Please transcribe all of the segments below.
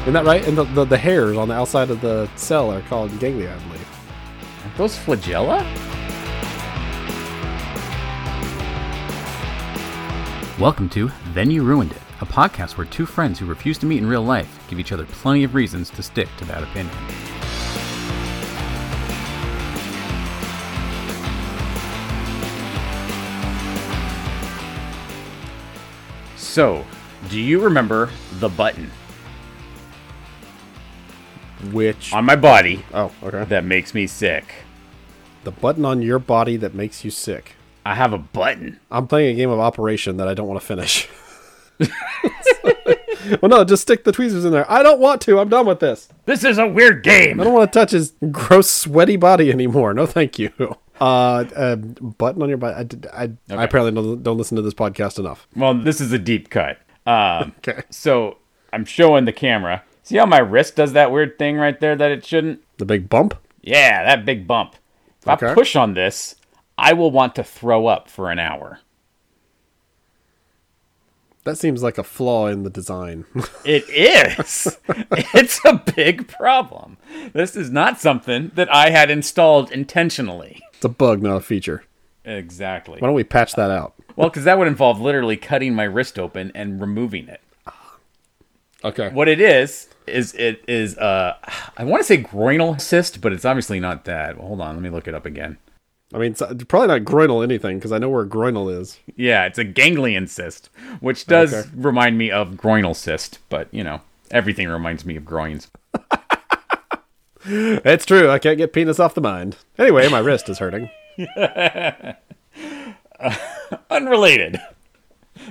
Isn't that right? And the, the, the hairs on the outside of the cell are called ganglia, I believe. Aren't those flagella? Welcome to Then You Ruined It, a podcast where two friends who refuse to meet in real life give each other plenty of reasons to stick to that opinion. So, do you remember the button Which. on my body Oh, okay. that makes me sick? The button on your body that makes you sick. I have a button. I'm playing a game of Operation that I don't want to finish. well, no, just stick the tweezers in there. I don't want to. I'm done with this. This is a weird game. I don't want to touch his gross, sweaty body anymore. No, thank you. Uh, uh button on your body. I, did- I, I apparently don't, don't listen to this podcast enough. Well, this is a deep cut. Um, Okay. so I'm showing the camera. See how my wrist does that weird thing right there that it shouldn't? The big bump. Yeah, that big bump. If I push on this, I will want to throw up for an hour. That seems like a flaw in the design. It is. it's a big problem. This is not something that I had installed intentionally. it's a bug, not a feature. Exactly. Why don't we patch that out? Well, because that would involve literally cutting my wrist open and removing it. Okay. What it is is it is uh I want to say groinal cyst, but it's obviously not that. Well, hold on, let me look it up again. I mean, it's it's probably not groinal anything because I know where groinal is. Yeah, it's a ganglion cyst, which does Okay. remind me of groinal cyst, but you know, everything reminds me of groins. It's true. I can't get penis off the mind. Anyway, my wrist is hurting. Unrelated.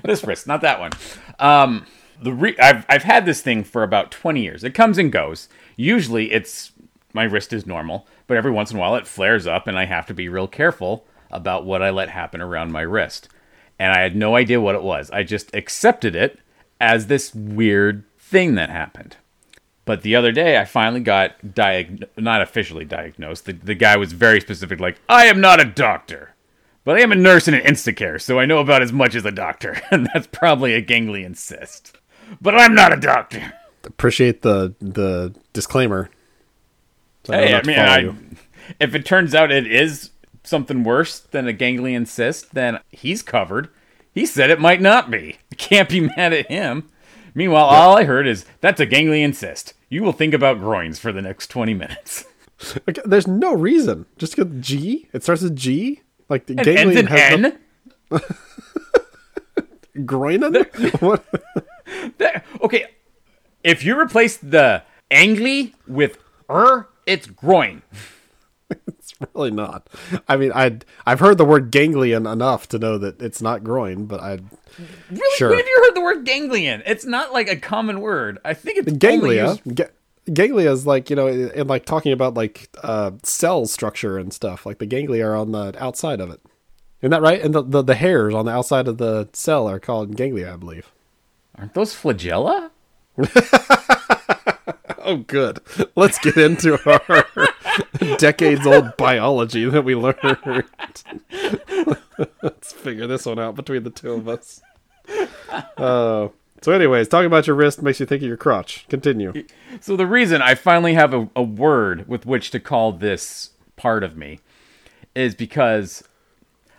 this wrist, not that one. Um the re- I've I've had this thing for about 20 years. It comes and goes. Usually it's my wrist is normal, but every once in a while it flares up and I have to be real careful about what I let happen around my wrist. And I had no idea what it was. I just accepted it as this weird thing that happened. But the other day, I finally got diag- not officially diagnosed. The, the guy was very specific, like, I am not a doctor, but I am a nurse in an Instacare, so I know about as much as a doctor. And that's probably a ganglion cyst. But I'm not a doctor. Appreciate the the disclaimer. So Hey, I to mean, I, if it turns out it is something worse than a ganglion cyst, then he's covered. He said it might not be. Can't be mad at him. Meanwhile, all I heard is that's a ganglion cyst. You will think about groins for the next 20 minutes. Okay, there's no reason. Just get G. It starts with G. Like the It ends in has N. no- groinen. what? Okay, if you replace the angly with er, it's groin. It's really not. I mean, I I've heard the word ganglion enough to know that it's not groin, but I Really? Sure. When have you heard the word ganglion? It's not like a common word. I think it's ganglia. used- Ga- ganglia is like you know, and like talking about like uh, cell structure and stuff. Like the ganglia are on the outside of it. Isn't that right? And the, the the hairs on the outside of the cell are called ganglia, I believe. Aren't those flagella? Oh, good. Let's get into our decades old biology that we learned. Let's figure this one out between the two of us. Uh, so, anyways, talking about your wrist makes you think of your crotch. Continue. So the reason I finally have a, a word with which to call this part of me is because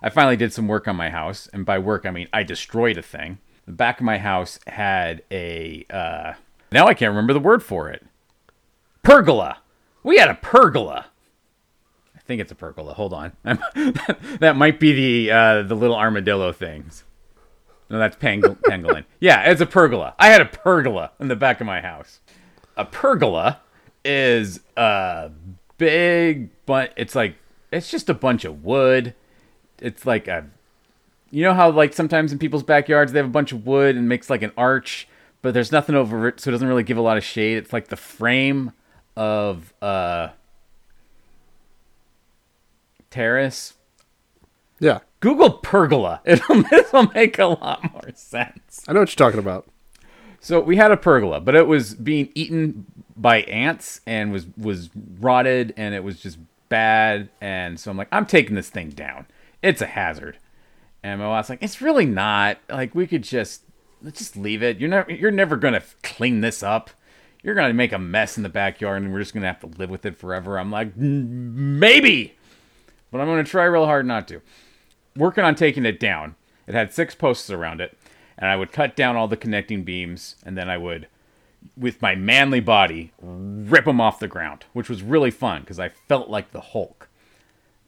I finally did some work on my house, and by work I mean I destroyed a thing. The back of my house had a uh, now I can't remember the word for it. Pergola. We had a pergola. I think it's a pergola. Hold on, that might be the uh, the little armadillo things. No, that's pang- pangolin. Yeah, it's a pergola. I had a pergola in the back of my house. A pergola is a big, but it's like it's just a bunch of wood. It's like a, you know how like sometimes in people's backyards they have a bunch of wood and makes like an arch, but there's nothing over it, so it doesn't really give a lot of shade. It's like the frame of uh terrace. Yeah, Google pergola. It'll, it'll make a lot more sense. I know what you're talking about. So we had a pergola, but it was being eaten by ants and was was rotted and it was just bad. And so I'm like, I'm taking this thing down. It's a hazard. And my wife's like, it's really not. Like we could just let's just leave it. You're never you're never gonna clean this up. you're gonna make a mess in the backyard, and we're just gonna have to live with it forever. I'm like, maybe, but I'm gonna try real hard not to. Working on taking it down. It had six posts around it, and I would cut down all the connecting beams, and then I would, with my manly body, rip them off the ground, which was really fun because I felt like the Hulk.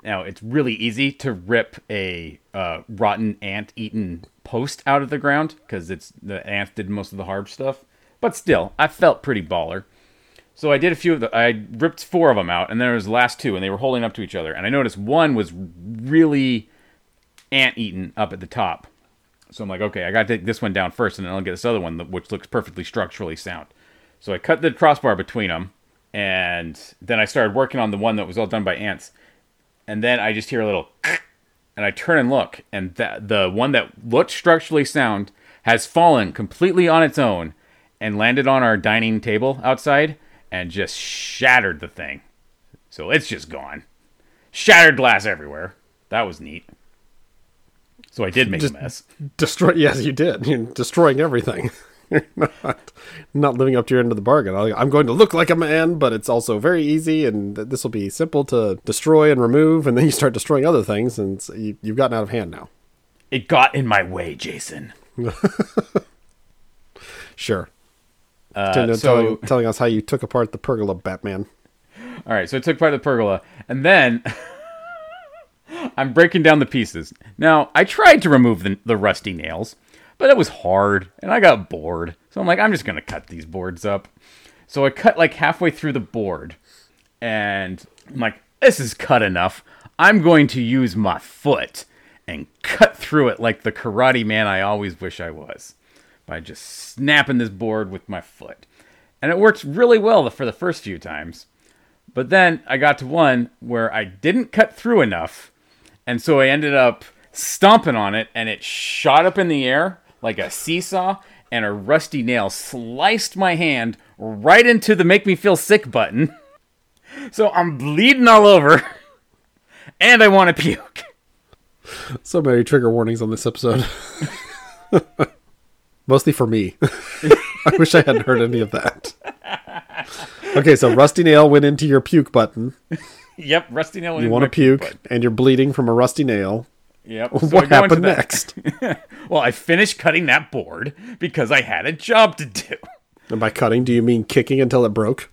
Now it's really easy to rip a uh, rotten ant-eaten post out of the ground because it's the ants did most of the hard stuff. But still, I felt pretty baller. So I did a few of the. I ripped four of them out, and then there was the last two, and they were holding up to each other. And I noticed one was really ant-eaten up at the top. So I'm like, okay, I got to take this one down first, and then I'll get this other one, which looks perfectly structurally sound. So I cut the crossbar between them, and then I started working on the one that was all done by ants and then I just hear a little, and I turn and look, and that the one that looked structurally sound has fallen completely on its own and landed on our dining table outside and just shattered the thing. So it's just gone. Shattered glass everywhere. That was neat. So I did make just a mess. Destroy. Yes, you did. You're destroying everything. You're not not living up to your end of the bargain. I'm going to look like a man, but it's also very easy, and this will be simple to destroy and remove. And then you start destroying other things, and you, you've gotten out of hand now. It got in my way, Jason. sure. Uh, so, telling, telling us how you took apart the pergola, Batman. All right, so I took apart the pergola, and then I'm breaking down the pieces. Now, I tried to remove the, the rusty nails, but it was hard and I got bored. So I'm like, I'm just going to cut these boards up. So I cut like halfway through the board and I'm like, this is cut enough. I'm going to use my foot and cut through it like the karate man I always wish I was by just snapping this board with my foot. And it worked really well for the first few times. But then I got to one where I didn't cut through enough. And so I ended up stomping on it and it shot up in the air like a seesaw, and a rusty nail sliced my hand right into the make me feel sick button. So I'm bleeding all over, and I want to puke. So many trigger warnings on this episode. Mostly for me. I wish I hadn't heard any of that. Okay, so rusty nail went into your puke button. Yep, rusty nail. you want to puke, puke and you're bleeding from a rusty nail. Yep. So what happened next? well, I finished cutting that board because I had a job to do. And by cutting, do you mean kicking until it broke?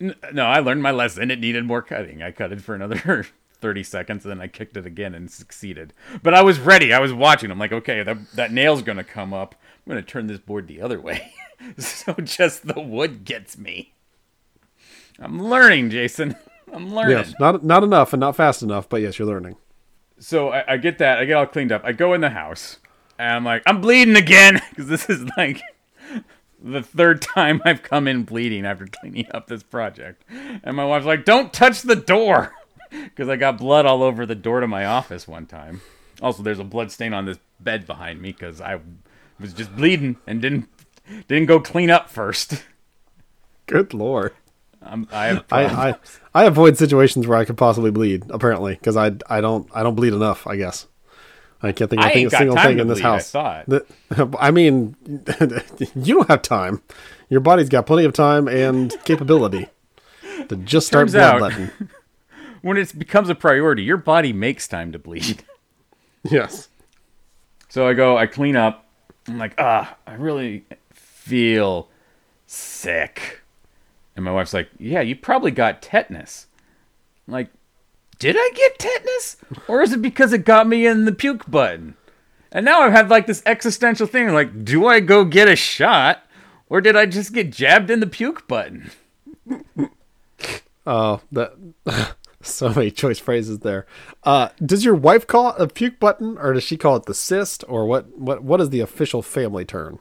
No, I learned my lesson. It needed more cutting. I cut it for another 30 seconds, and then I kicked it again and succeeded. But I was ready. I was watching. I'm like, okay, that, that nail's going to come up. I'm going to turn this board the other way. so just the wood gets me. I'm learning, Jason. I'm learning. Yes, not not enough and not fast enough, but yes, you're learning so I, I, get that. I get all cleaned up. I go in the house, and I'm like, I'm bleeding again because this is like the third time I've come in bleeding after cleaning up this project. And my wife's like, Don't touch the door because I got blood all over the door to my office one time. Also, there's a blood stain on this bed behind me because I was just bleeding and didn't didn't go clean up first. Good lord. I'm, I, I, I, I avoid situations where I could possibly bleed. Apparently, because I I don't I don't bleed enough. I guess I can't think of a single thing in this bleed, house. I, I mean, you don't have time. Your body's got plenty of time and capability to just start bloodletting. when it becomes a priority, your body makes time to bleed. Yes. So I go, I clean up. I'm like, ah, I really feel sick. And my wife's like, Yeah, you probably got tetanus. I'm like, did I get tetanus? Or is it because it got me in the puke button? And now I've had like this existential thing like, do I go get a shot? Or did I just get jabbed in the puke button? Oh, that so many choice phrases there. Uh, does your wife call it a puke button, or does she call it the cyst, or what? What? What is the official family term?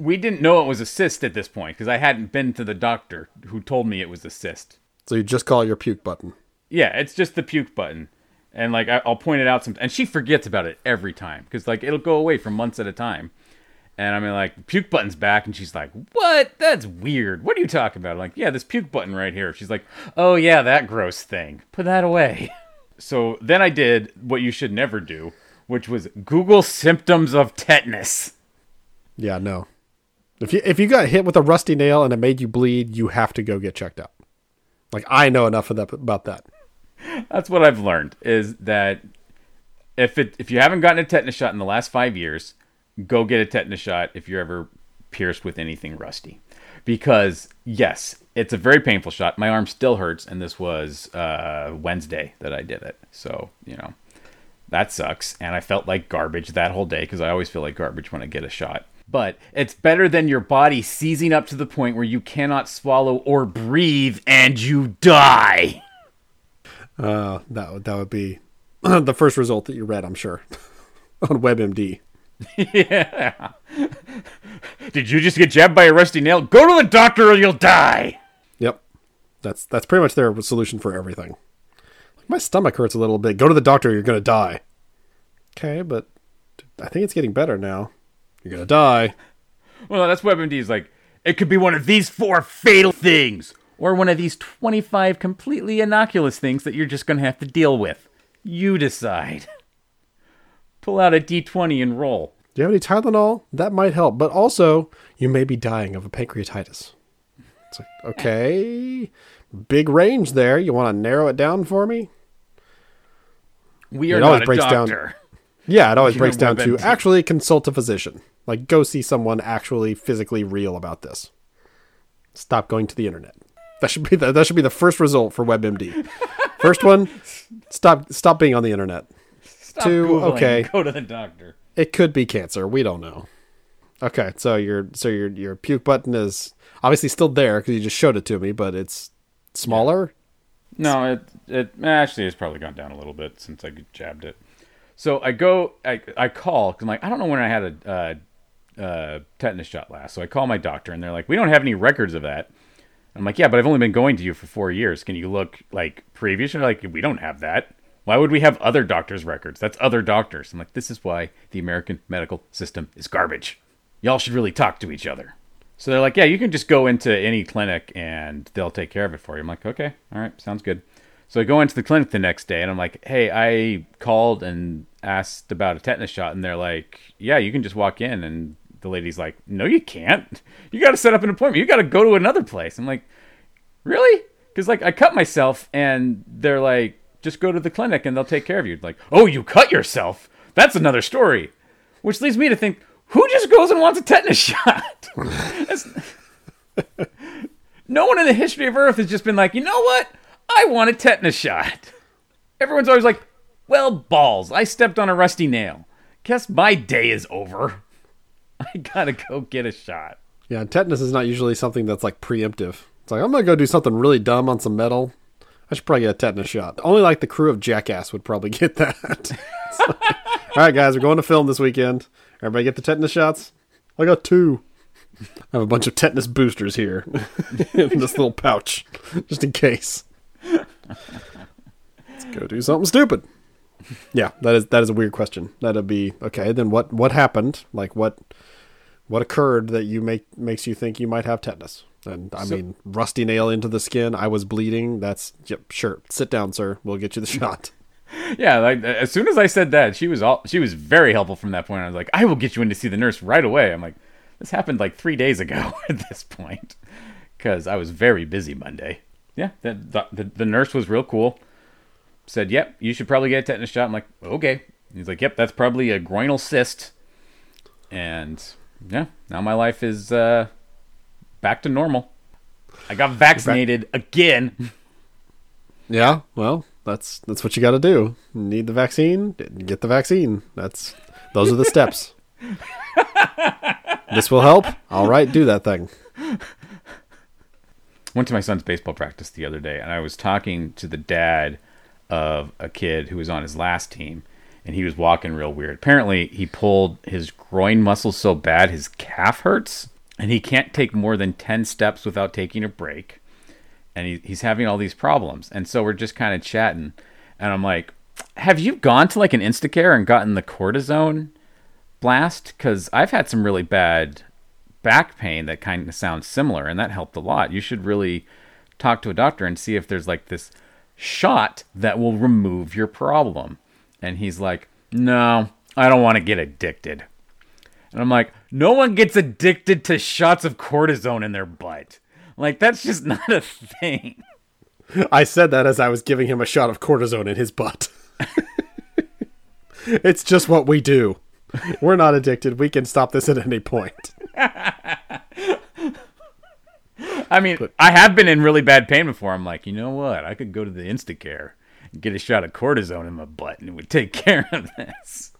We didn't know it was a cyst at this point because I hadn't been to the doctor who told me it was a cyst. So you just call your puke button. Yeah, it's just the puke button, and like I, will point it out some, and she forgets about it every time because like it'll go away for months at a time. And I'm like, puke button's back, and she's like, "What? That's weird. What are you talking about?" I'm like, "Yeah, this puke button right here." She's like, "Oh yeah, that gross thing. Put that away." so then I did what you should never do, which was Google symptoms of tetanus. Yeah, no. If you if you got hit with a rusty nail and it made you bleed, you have to go get checked out. Like I know enough of that about that. That's what I've learned is that if it if you haven't gotten a tetanus shot in the last five years, go get a tetanus shot if you're ever pierced with anything rusty. Because yes, it's a very painful shot. My arm still hurts, and this was uh, Wednesday that I did it. So you know that sucks. And I felt like garbage that whole day because I always feel like garbage when I get a shot. But it's better than your body seizing up to the point where you cannot swallow or breathe and you die. Uh, that would that would be the first result that you read, I'm sure, on WebMD. yeah. Did you just get jabbed by a rusty nail? Go to the doctor or you'll die. Yep, that's that's pretty much their solution for everything. My stomach hurts a little bit. Go to the doctor. Or you're gonna die. Okay, but I think it's getting better now. You're gonna die. Well, that's WebMD's like. It could be one of these four fatal things, or one of these 25 completely innocuous things that you're just gonna have to deal with. You decide. Pull out a d20 and roll. Do you have any Tylenol? That might help, but also you may be dying of a pancreatitis. It's like, okay, big range there. You want to narrow it down for me? We are It not always a breaks down- doctor. Yeah, it always breaks down to actually consult a physician. Like, go see someone actually physically real about this. Stop going to the internet. That should be the, that should be the first result for WebMD. First one, stop stop being on the internet. Stop Two, Googling, okay. Go to the doctor. It could be cancer. We don't know. Okay, so your so your your puke button is obviously still there because you just showed it to me, but it's smaller. No, it it actually has probably gone down a little bit since I jabbed it. So I go, I I call because I'm like I don't know when I had a uh, uh, tetanus shot last. So I call my doctor and they're like, we don't have any records of that. I'm like, yeah, but I've only been going to you for four years. Can you look like previous? And they're like, we don't have that. Why would we have other doctors' records? That's other doctors. I'm like, this is why the American medical system is garbage. Y'all should really talk to each other. So they're like, yeah, you can just go into any clinic and they'll take care of it for you. I'm like, okay, all right, sounds good. So I go into the clinic the next day and I'm like, hey, I called and asked about a tetanus shot. And they're like, yeah, you can just walk in. And the lady's like, no, you can't. You got to set up an appointment. You got to go to another place. I'm like, really? Because like I cut myself and they're like, just go to the clinic and they'll take care of you. Like, oh, you cut yourself? That's another story. Which leads me to think, who just goes and wants a tetanus shot? No one in the history of Earth has just been like, you know what? I want a tetanus shot. Everyone's always like, well, balls. I stepped on a rusty nail. Guess my day is over. I gotta go get a shot. Yeah, tetanus is not usually something that's like preemptive. It's like I'm gonna go do something really dumb on some metal. I should probably get a tetanus shot. Only like the crew of Jackass would probably get that. Like, All right, guys, we're going to film this weekend. Everybody get the tetanus shots. I got two. I have a bunch of tetanus boosters here in this little pouch, just in case. Let's go do something stupid. Yeah, that is that is a weird question. That'd be okay. Then what what happened? Like what what occurred that you make makes you think you might have tetanus? And I So- mean, rusty nail into the skin. I was bleeding. That's yep. Sure, sit down, sir. We'll get you the shot. Yeah, like as soon as I said that, she was all she was very helpful from that point. I was like, I will get you in to see the nurse right away. I'm like, this happened like three days ago at this point, because I was very busy Monday. Yeah, the, the the nurse was real cool. Said, yep, you should probably get a tetanus shot. I'm like, okay. He's like, yep, that's probably a groinal cyst. And yeah, now my life is uh, back to normal. I got vaccinated again. Yeah, well, that's that's what you got to do. Need the vaccine? Get the vaccine. That's those are the steps. this will help. All right, do that thing. Went to my son's baseball practice the other day and I was talking to the dad of a kid who was on his last team and he was walking real weird. Apparently, he pulled his groin muscle so bad his calf hurts and he can't take more than 10 steps without taking a break. And he, he's having all these problems. And so we're just kind of chatting and I'm like, "Have you gone to like an Instacare and gotten the cortisone blast cuz I've had some really bad back pain that kind of sounds similar and that helped a lot. You should really talk to a doctor and see if there's like this shot that will remove your problem. And he's like, "No, I don't want to get addicted." And I'm like, no one gets addicted to shots of cortisone in their butt. Like, that's just not a thing. I said that as I was giving him a shot of cortisone in his butt. it's just what we do. We're not addicted. We can stop this at any point. I mean, I have been in really bad pain before. I'm like, you know what? I could go to the Instacare and get a shot of cortisone in my butt and it would take care of this.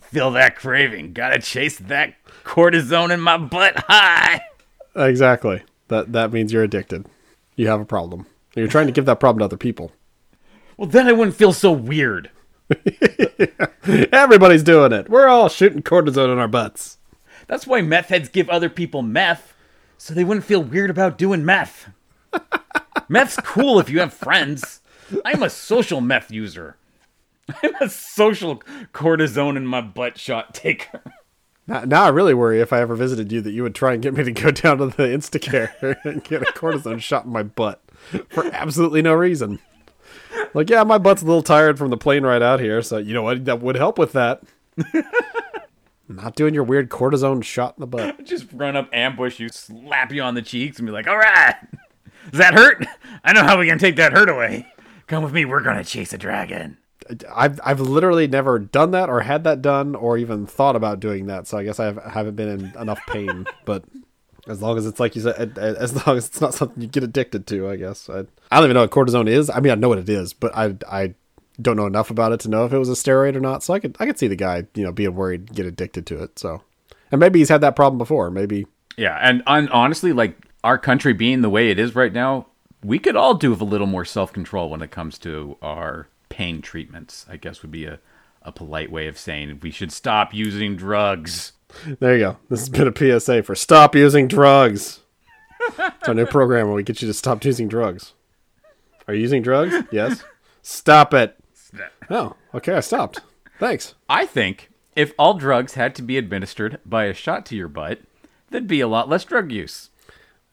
Feel that craving. Gotta chase that cortisone in my butt high. Exactly. That that means you're addicted. You have a problem. You're trying to give that problem to other people. Well, then I wouldn't feel so weird. Everybody's doing it. We're all shooting cortisone in our butts. That's why meth heads give other people meth, so they wouldn't feel weird about doing meth. Meth's cool if you have friends. I'm a social meth user. I'm a social cortisone in my butt shot taker. Now, now I really worry if I ever visited you that you would try and get me to go down to the Instacare and get a cortisone shot in my butt for absolutely no reason. Like, yeah, my butt's a little tired from the plane ride out here, so you know what? That would help with that. Not doing your weird cortisone shot in the butt. Just run up, ambush you, slap you on the cheeks, and be like, all right, does that hurt? I know how we can take that hurt away. Come with me, we're gonna chase a dragon. I've I've literally never done that or had that done or even thought about doing that. So I guess I have, haven't been in enough pain. but as long as it's like you said, as long as it's not something you get addicted to, I guess. I, I don't even know what cortisone is. I mean, I know what it is, but I I don't know enough about it to know if it was a steroid or not. So I could I could see the guy you know being worried get addicted to it. So and maybe he's had that problem before. Maybe yeah. And on, honestly, like our country being the way it is right now, we could all do with a little more self control when it comes to our pain treatments, I guess would be a, a polite way of saying we should stop using drugs. There you go. This has been a PSA for stop using drugs. it's our new program where we get you to stop using drugs. Are you using drugs? Yes. Stop it. Oh, okay. I stopped. Thanks. I think if all drugs had to be administered by a shot to your butt, there'd be a lot less drug use.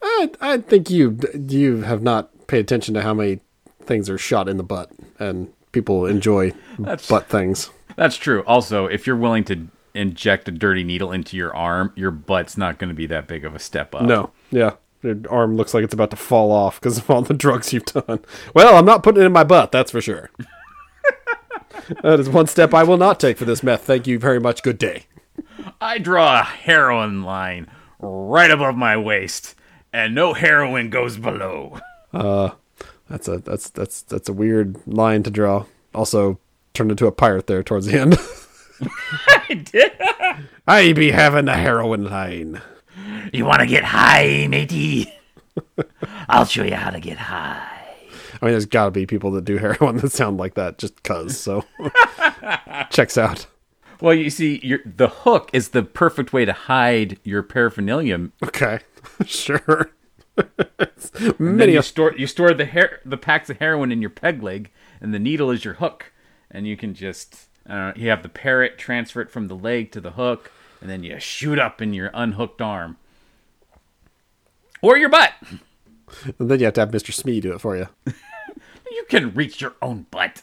I, I think you you have not paid attention to how many things are shot in the butt, and people enjoy that's, butt things. That's true. Also, if you're willing to inject a dirty needle into your arm, your butt's not going to be that big of a step up. No. Yeah. Your arm looks like it's about to fall off because of all the drugs you've done. Well, I'm not putting it in my butt, that's for sure. That is one step I will not take for this meth. Thank you very much. Good day. I draw a heroin line right above my waist, and no heroin goes below. Uh, that's a that's that's that's a weird line to draw. Also, turned into a pirate there towards the end. I did. I be having a heroin line. You want to get high, matey? I'll show you how to get high. I mean, there's got to be people that do heroin that sound like that just cuz. So checks out. Well, you see, the hook is the perfect way to hide your paraphernalia. Okay, sure. Many you store you store the hair the packs of heroin in your peg leg, and the needle is your hook, and you can just uh, you have the parrot transfer it from the leg to the hook, and then you shoot up in your unhooked arm or your butt. And then you have to have Mr. Smee do it for you. you can reach your own butt.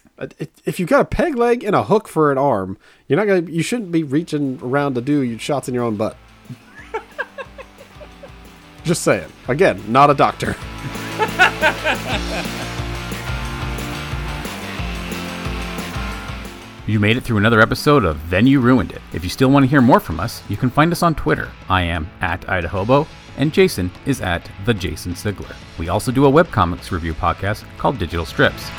If you've got a peg leg and a hook for an arm, you're not gonna. You shouldn't be reaching around to do your shots in your own butt. Just saying. Again, not a doctor. You made it through another episode of Then You Ruined It. If you still want to hear more from us, you can find us on Twitter. I am at Idahobo, and Jason is at the Jason Sigler. We also do a webcomics review podcast called Digital Strips.